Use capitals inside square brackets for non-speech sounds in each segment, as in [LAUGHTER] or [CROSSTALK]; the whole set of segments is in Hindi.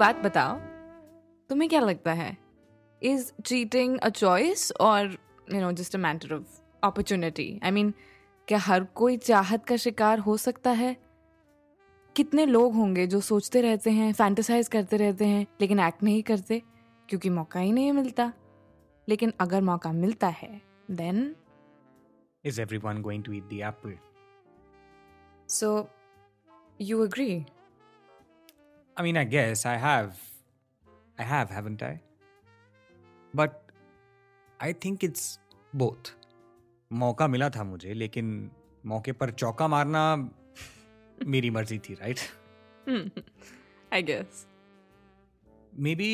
बात बताओ तुम्हें क्या लगता है? इज़ चीटिंग अ चॉइस और you know just a matter of opportunity I mean क्या हर कोई चाहत का शिकार हो सकता है? कितने लोग होंगे जो सोचते रहते हैं फैंटिसाइज करते रहते हैं लेकिन एक्ट नहीं करते क्योंकि मौका ही नहीं मिलता। लेकिन अगर मौका मिलता है then Is everyone going to eat the apple? So you agree I mean, I guess I have. I have, haven't I? But I think it's both. मौका मिला था मुझे लेकिन मौके पर चौका मारना मेरी मर्जी थी right I guess maybe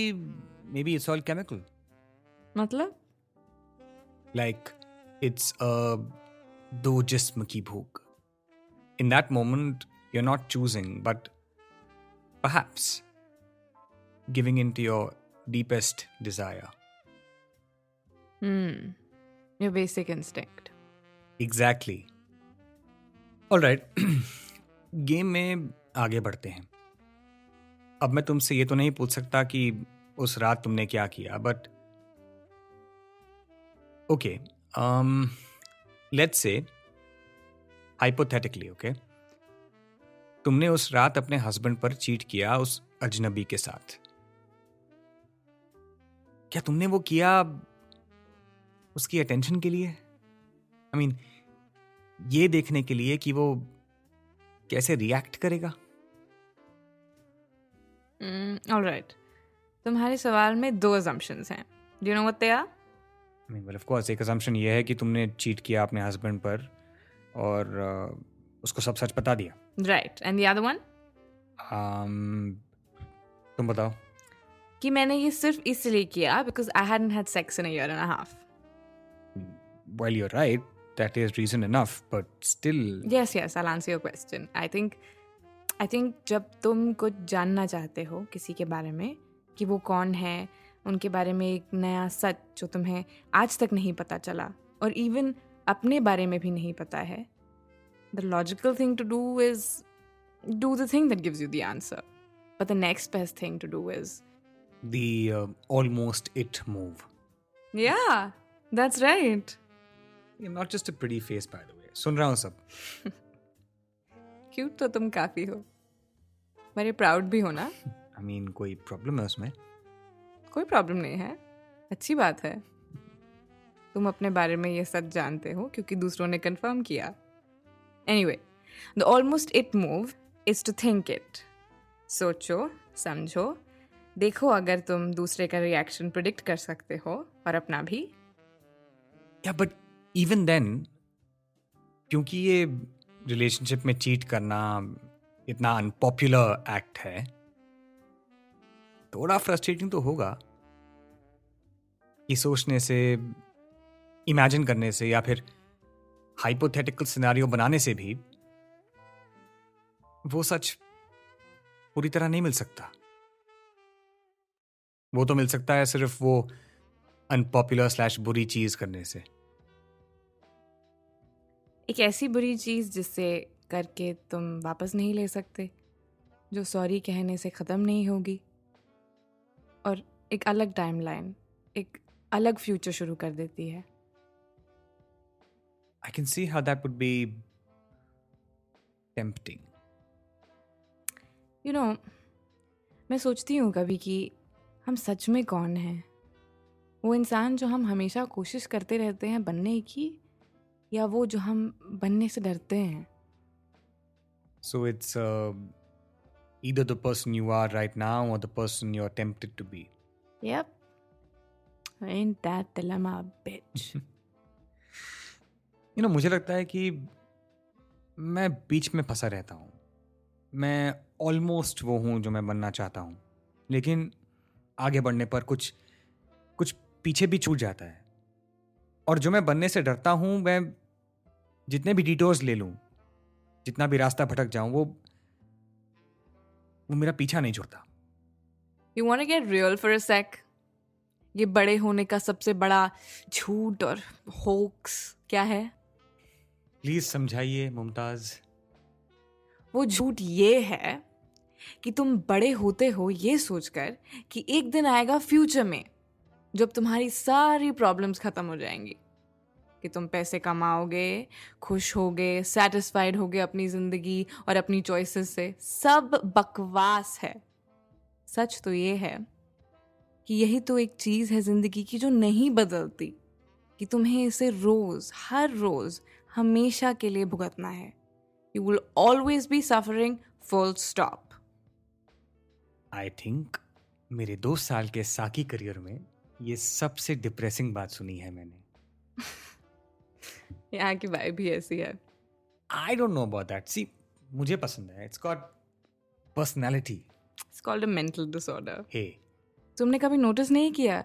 maybe it's all chemical मतलब like it's a दो जिस्म की भूख in that moment you're not choosing but perhaps giving in to your deepest desire. Your basic instinct exactly. All right. [CLEARS THROAT] Game में आगे बढ़ते हैं। अब मैं तुमसे ये तो नहीं पूछ सकता कि उस रात तुमने क्या किया but okay let's say hypothetically okay तुमने उस रात अपने हस्बैंड पर चीट किया उस अजनबी के साथ? क्या तुमने वो किया उसकी अटेंशन के लिए? आई मीन ये देखने के लिए कि वो कैसे रिएक्ट करेगा? ऑल mm, राइट तुम्हारे सवाल में दो assumptions हैं। Do know what they are I mean well of course एक असम्पशन ये है कि तुमने चीट किया अपने हस्बैंड पर और uh, उसको सब सच बता दिया। Right and the other one तुम बताओ। कि मैंने ये सिर्फ़ इसलिए किया because I hadn't had sex in a year and a half well you're right that is reason enough but still yes yes I answer your question I think I think जब तुम कुछ जानना चाहते हो किसी के बारे में कि वो कौन है उनके बारे में एक नया सच जो तुम्हें आज तक नहीं पता चला और इवन अपने बारे में भी नहीं पता है the logical thing to do is do the thing that gives you the answer but the next best thing to do is the almost it move या that's right not just a pretty face by the way सुन रहा हूँ सब क्यूट तो तुम काफ़ी हो मेरे प्राउड भी हो ना आई मीन कोई प्रॉब्लम है उसमें कोई प्रॉब्लम नहीं है अच्छी बात है तुम अपने बारे में ये सच जानते हो क्योंकि दूसरों ने कंफर्म किया anyway the almost it move is to think it सोचो समझो देखो अगर तुम दूसरे का रिएक्शन प्रिडिक्ट कर सकते हो और अपना भी या बट इवन देन क्योंकि ये रिलेशनशिप में चीट करना इतना अनपॉपुलर एक्ट है थोड़ा फ्रस्ट्रेटिंग तो होगा ये सोचने से इमेजिन करने से या फिर हाइपोथेटिकल सिनारियो बनाने से भी वो सच पूरी तरह नहीं मिल सकता। वो तो मिल सकता है सिर्फ़ वो अनपॉपुलर स्लैश बुरी चीज़ करने से। एक ऐसी बुरी चीज़ जिससे करके तुम वापस नहीं ले सकते, जो सॉरी कहने से ख़त्म नहीं होगी। और एक अलग टाइमलाइन एक अलग फ्यूचर शुरू कर देती है। I can see how that would be tempting you know मैं सोचती हूँ कभी कि हम सच में कौन हैं वो इंसान जो हम हमेशा कोशिश करते रहते हैं बनने की या वो जो हम बनने से डरते हैं so it's either the person you are right now or the person you're tempted to be. Yep. Ain't that dilemma, bitch. You know, मुझे लगता है कि मैं बीच में फंसा रहता हूँ। मैं ऑलमोस्ट वो हूँ जो मैं बनना चाहता हूँ। लेकिन आगे बढ़ने पर कुछ कुछ पीछे भी छूट जाता है। और जो मैं बनने से डरता हूँ मैं जितने भी डिटोर्स ले लूँ जितना भी रास्ता भटक जाऊँ वो वो मेरा पीछा नहीं छोड़ता। You won't get real for a sec ये बड़े होने का सबसे बड़ा झूठ और होक्स क्या है? प्लीज़ समझाइए, मुमताज़। वो झूठ ये है कि तुम बड़े होते हो ये सोचकर कि एक दिन आएगा फ्यूचर में, जब तुम्हारी सारी प्रॉब्लम्स खत्म हो जाएँगी। कि तुम पैसे कमाओगे, खुश होगे सेटिस्फाइड होगे अपनी ज़िंदगी और अपनी चॉइसेस से। सब बकवास है। सच तो ये है कि यही तो एक चीज़ है ज़िंदगी की जो नहीं बदलती, कि तुम्हें इसे रोज़, हर रोज़ हमेशा के लिए भुगतना है। You will always be suffering full stop I think मेरे दो साल के साकी करियर में ये सबसे डिप्रेसिंग बात सुनी है मैंने। [LAUGHS] यहाँ की वाइब भी ऐसी है। I don't know about that see मुझे पसंद है। It's called personality it's called a mental disorder hey तुमने कभी नोटिस नहीं किया?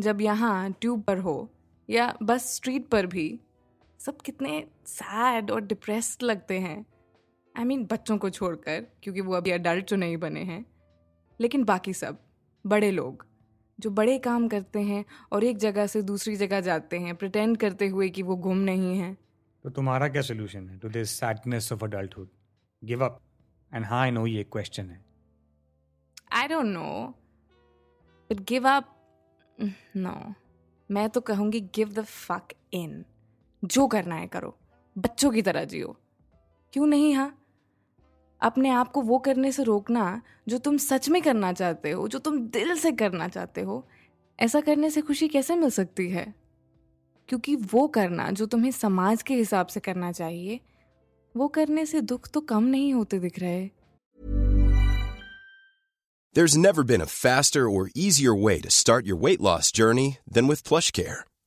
जब यहाँ ट्यूब पर हो या बस स्ट्रीट पर भी सब कितने सैड और डिप्रेस्ड लगते हैं। आई I मीन mean, बच्चों को छोड़कर क्योंकि वो अभी अडल्ट तो नहीं बने हैं। लेकिन बाकी सब बड़े लोग जो बड़े काम करते हैं और एक जगह से दूसरी जगह जाते हैं प्रटेंड करते हुए कि वो गुम नहीं है। तो तुम्हारा क्या सोल्यूशन है? To this sadness of adulthood give up and हाँ आई नो ये क्वेश्चन है। I don't know but give up no मैं तो कहूँगी गिव द फक इन जो करना है करो। बच्चों की तरह जियो। क्यों नहीं हाँ? अपने आप को वो करने से रोकना जो तुम सच में करना चाहते हो, जो तुम दिल से करना चाहते हो, ऐसा करने से खुशी कैसे मिल सकती है? क्योंकि वो करना जो तुम्हें समाज के हिसाब से करना चाहिए, वो करने से दुख तो कम नहीं होते दिख रहे। There's never been a faster or easier way to start your weight loss journey than with PlushCare.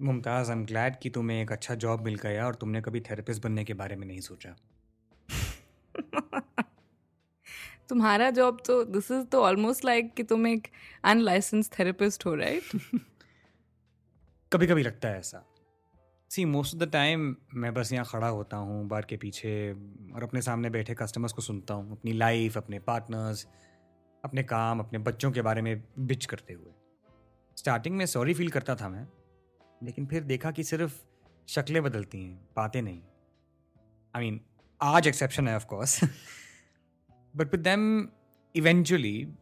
Mumtaz I am glad कि तुम्हें एक अच्छा जॉब मिल गया और तुमने कभी थेरेपिस्ट बनने के बारे में नहीं सोचा। [LAUGHS] तुम्हारा जॉब तो दिस इज़ तो ऑलमोस्ट लाइक कि तुम एक अनलाइसेंस थेरेपिस्ट हो राइट कभी कभी लगता है ऐसा। See most of the time मैं बस यहाँ खड़ा होता हूँ बार के पीछे और अपने सामने बैठे कस्टमर्स को सुनता हूँ अपनी लाइफ अपने पार्टनर्स अपने काम अपने बच्चों के बारे में बिच करते हुए। स्टार्टिंग में सॉरी फील करता था मैं लेकिन फिर देखा कि सिर्फ़ शक्लें बदलती हैं बातें नहीं। आई मीन आज एक्सेप्शन है of course but with them eventually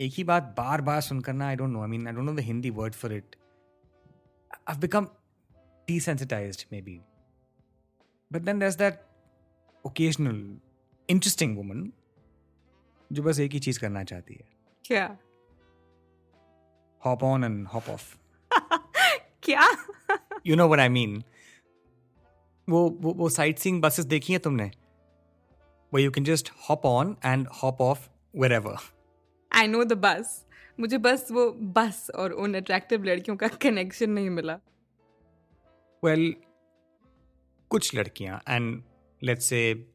एक ही बात बार बार सुनकर ना I don't know I mean I don't know the Hindi word for it I become desensitized maybe. But then there's that occasional interesting woman जो बस एक ही चीज़ करना चाहती है। क्या? Hop on and hop off. क्या? यू नो what I mean. वो वो वो साइट सीइंग बसेस देखी हैं तुमने? वो you can just hop on and hop off off ever I know the bus मुझे बस वो बस और उन अट्रैक्टिव लड़कियों का कनेक्शन नहीं मिला। वेल well कुछ लड़कियाँ एंड लेट्स से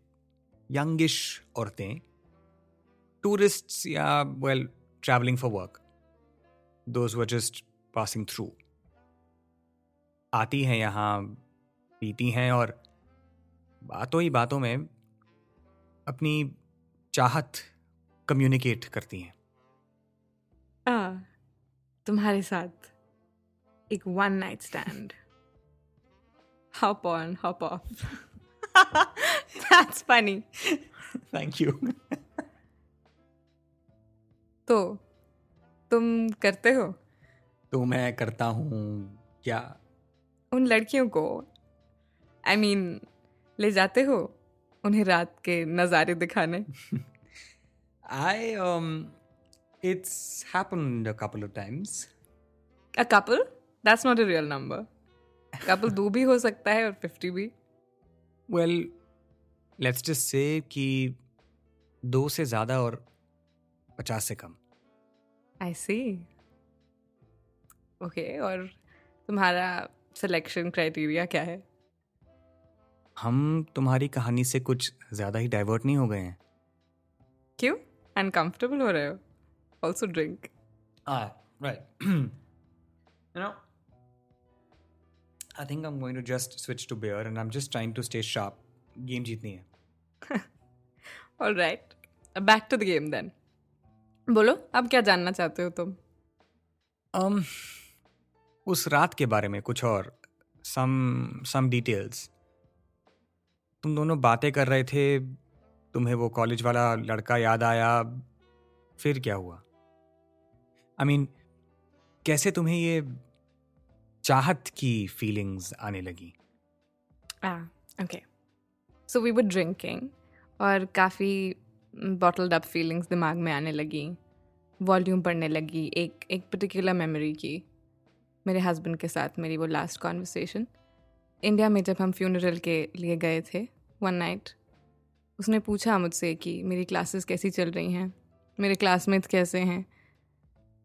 यंगिश औरतें टूरिस्ट्स या well travelling for work those were just passing through आती हैं यहाँ पीती हैं और बातों ही बातों में अपनी चाहत कम्युनिकेट करती हैं। आ, तुम्हारे साथ एक one night stand hop on hop off [LAUGHS] that's funny thank you [LAUGHS] तो तुम करते हो? तो मैं करता हूँ क्या उन लड़कियों को आई I मीन mean, ले जाते हो उन्हें रात के नज़ारे दिखाने? I it's couple of times a couple that's not a real number couple दो भी हो सकता है और फिफ्टी भी। वेल लेट्स जस्ट से कि दो से ज़्यादा और पचास से कम। आई सी ओके और तुम्हारा सिलेक्शन क्राइटेरिया क्या है? हम तुम्हारी कहानी से कुछ ज़्यादा ही डाइवर्ट नहीं हो गए हैं। क्यों? अनकंफर्टेबल हो रहे हो? Also drink Ah, right. [CLEARS THROAT] you know, I think I'm going to just switch to beer and I'm just trying to stay sharp. Game जीतनी है all right back to the game then बोलो अब क्या जानना चाहते हो तुम? Um, उस रात के बारे में कुछ और सम सम डिटेल्स तुम दोनों बातें कर रहे थे तुम्हें वो कॉलेज वाला लड़का याद आया फिर क्या हुआ? आई I मीन mean, कैसे तुम्हें ये चाहत की फीलिंग्स आने लगी? Okay so we were drinking और काफ़ी बॉटल्ड अप फीलिंग्स दिमाग में आने लगी वॉल्यूम पढ़ने लगी एक एक पर्टिकुलर मेमोरी की। मेरे हस्बैंड के साथ मेरी वो लास्ट कॉन्वर्सेशन इंडिया में जब हम फ्यूनरल के लिए गए थे वन नाइट उसने पूछा मुझसे कि मेरी क्लासेस कैसी चल रही हैं? मेरे क्लासमेट्स कैसे हैं?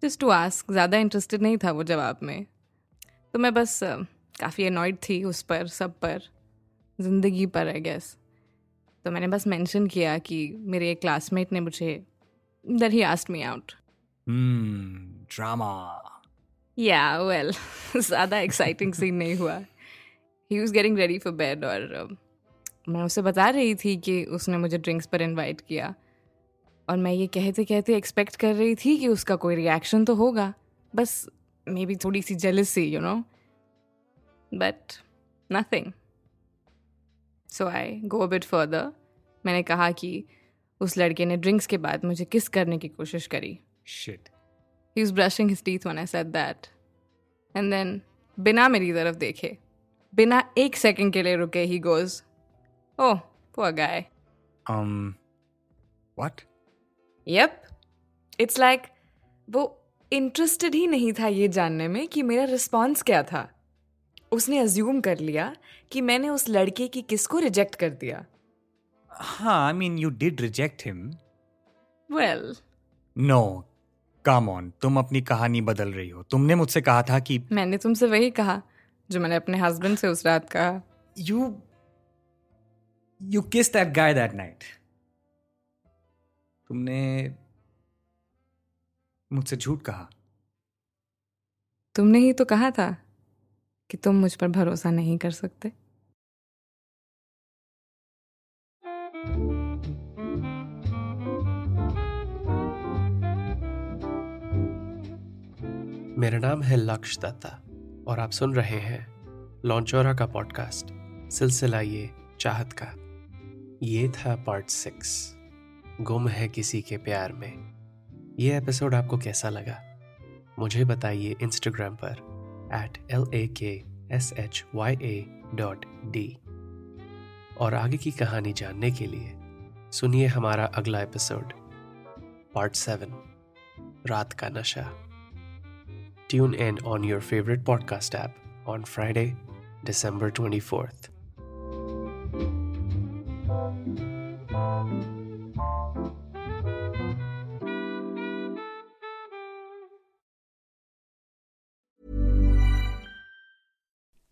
जस्ट टू आस्क ज़्यादा इंटरेस्टेड नहीं था वो जवाब में. तो मैं बस काफ़ी अनॉयड थी उस पर, सब पर. ज़िंदगी पर आई गेस तो मैंने बस मेंशन किया कि मेरे एक क्लासमेट ने मुझे that he asked me out drama या वेल [LAUGHS] ज़्यादा एक्साइटिंग सीन नहीं हुआ। He was getting ready for bed और uh, मैं उसे बता रही थी कि उसने मुझे ड्रिंक्स पर इनवाइट किया। और मैं ये कहते कहते एक्सपेक्ट कर रही थी कि उसका कोई रिएक्शन तो होगा। बस मे बी थोड़ी सी jealousy you know but nothing so I go bit further मैंने कहा कि उस लड़के ने ड्रिंक्स के बाद मुझे किस करने की कोशिश करी। Shit he was brushing his teeth when I said that. And then बिना मेरी तरफ़ देखे बिना एक सेकंड के लिए रुके he goes oh poor guy. um what Yep. It's like वो इंटरेस्टेड ही नहीं था ये जानने में कि मेरा रिस्पॉन्स क्या था उसने अज्यूम कर लिया कि मैंने उस लड़के की किस को रिजेक्ट कर दिया हाँ I mean you did reject him well no come on तुम अपनी कहानी बदल रही हो। तुमने मुझसे कहा था कि मैंने तुमसे वही कहा जो मैंने अपने हस्बैंड से उस रात कहा। You you kiss that guy that night तुमने मुझसे झूठ कहा। तुमने ही तो कहा था कि तुम मुझ पर भरोसा नहीं कर सकते। मेरा नाम है लक्ष दत्ता और आप सुन रहे हैं लॉन्चोरा का पॉडकास्ट, सिलसिला ये चाहत का। ये था पार्ट सिक्स गुम है किसी के प्यार में। ये एपिसोड आपको कैसा लगा? मुझे बताइए इंस्टाग्राम पर at L A K S H Y A dot D और आगे की कहानी जानने के लिए, सुनिए हमारा अगला एपिसोड पार्ट सेवन रात का नशा। tune in on your favorite podcast app on Friday, December 24th.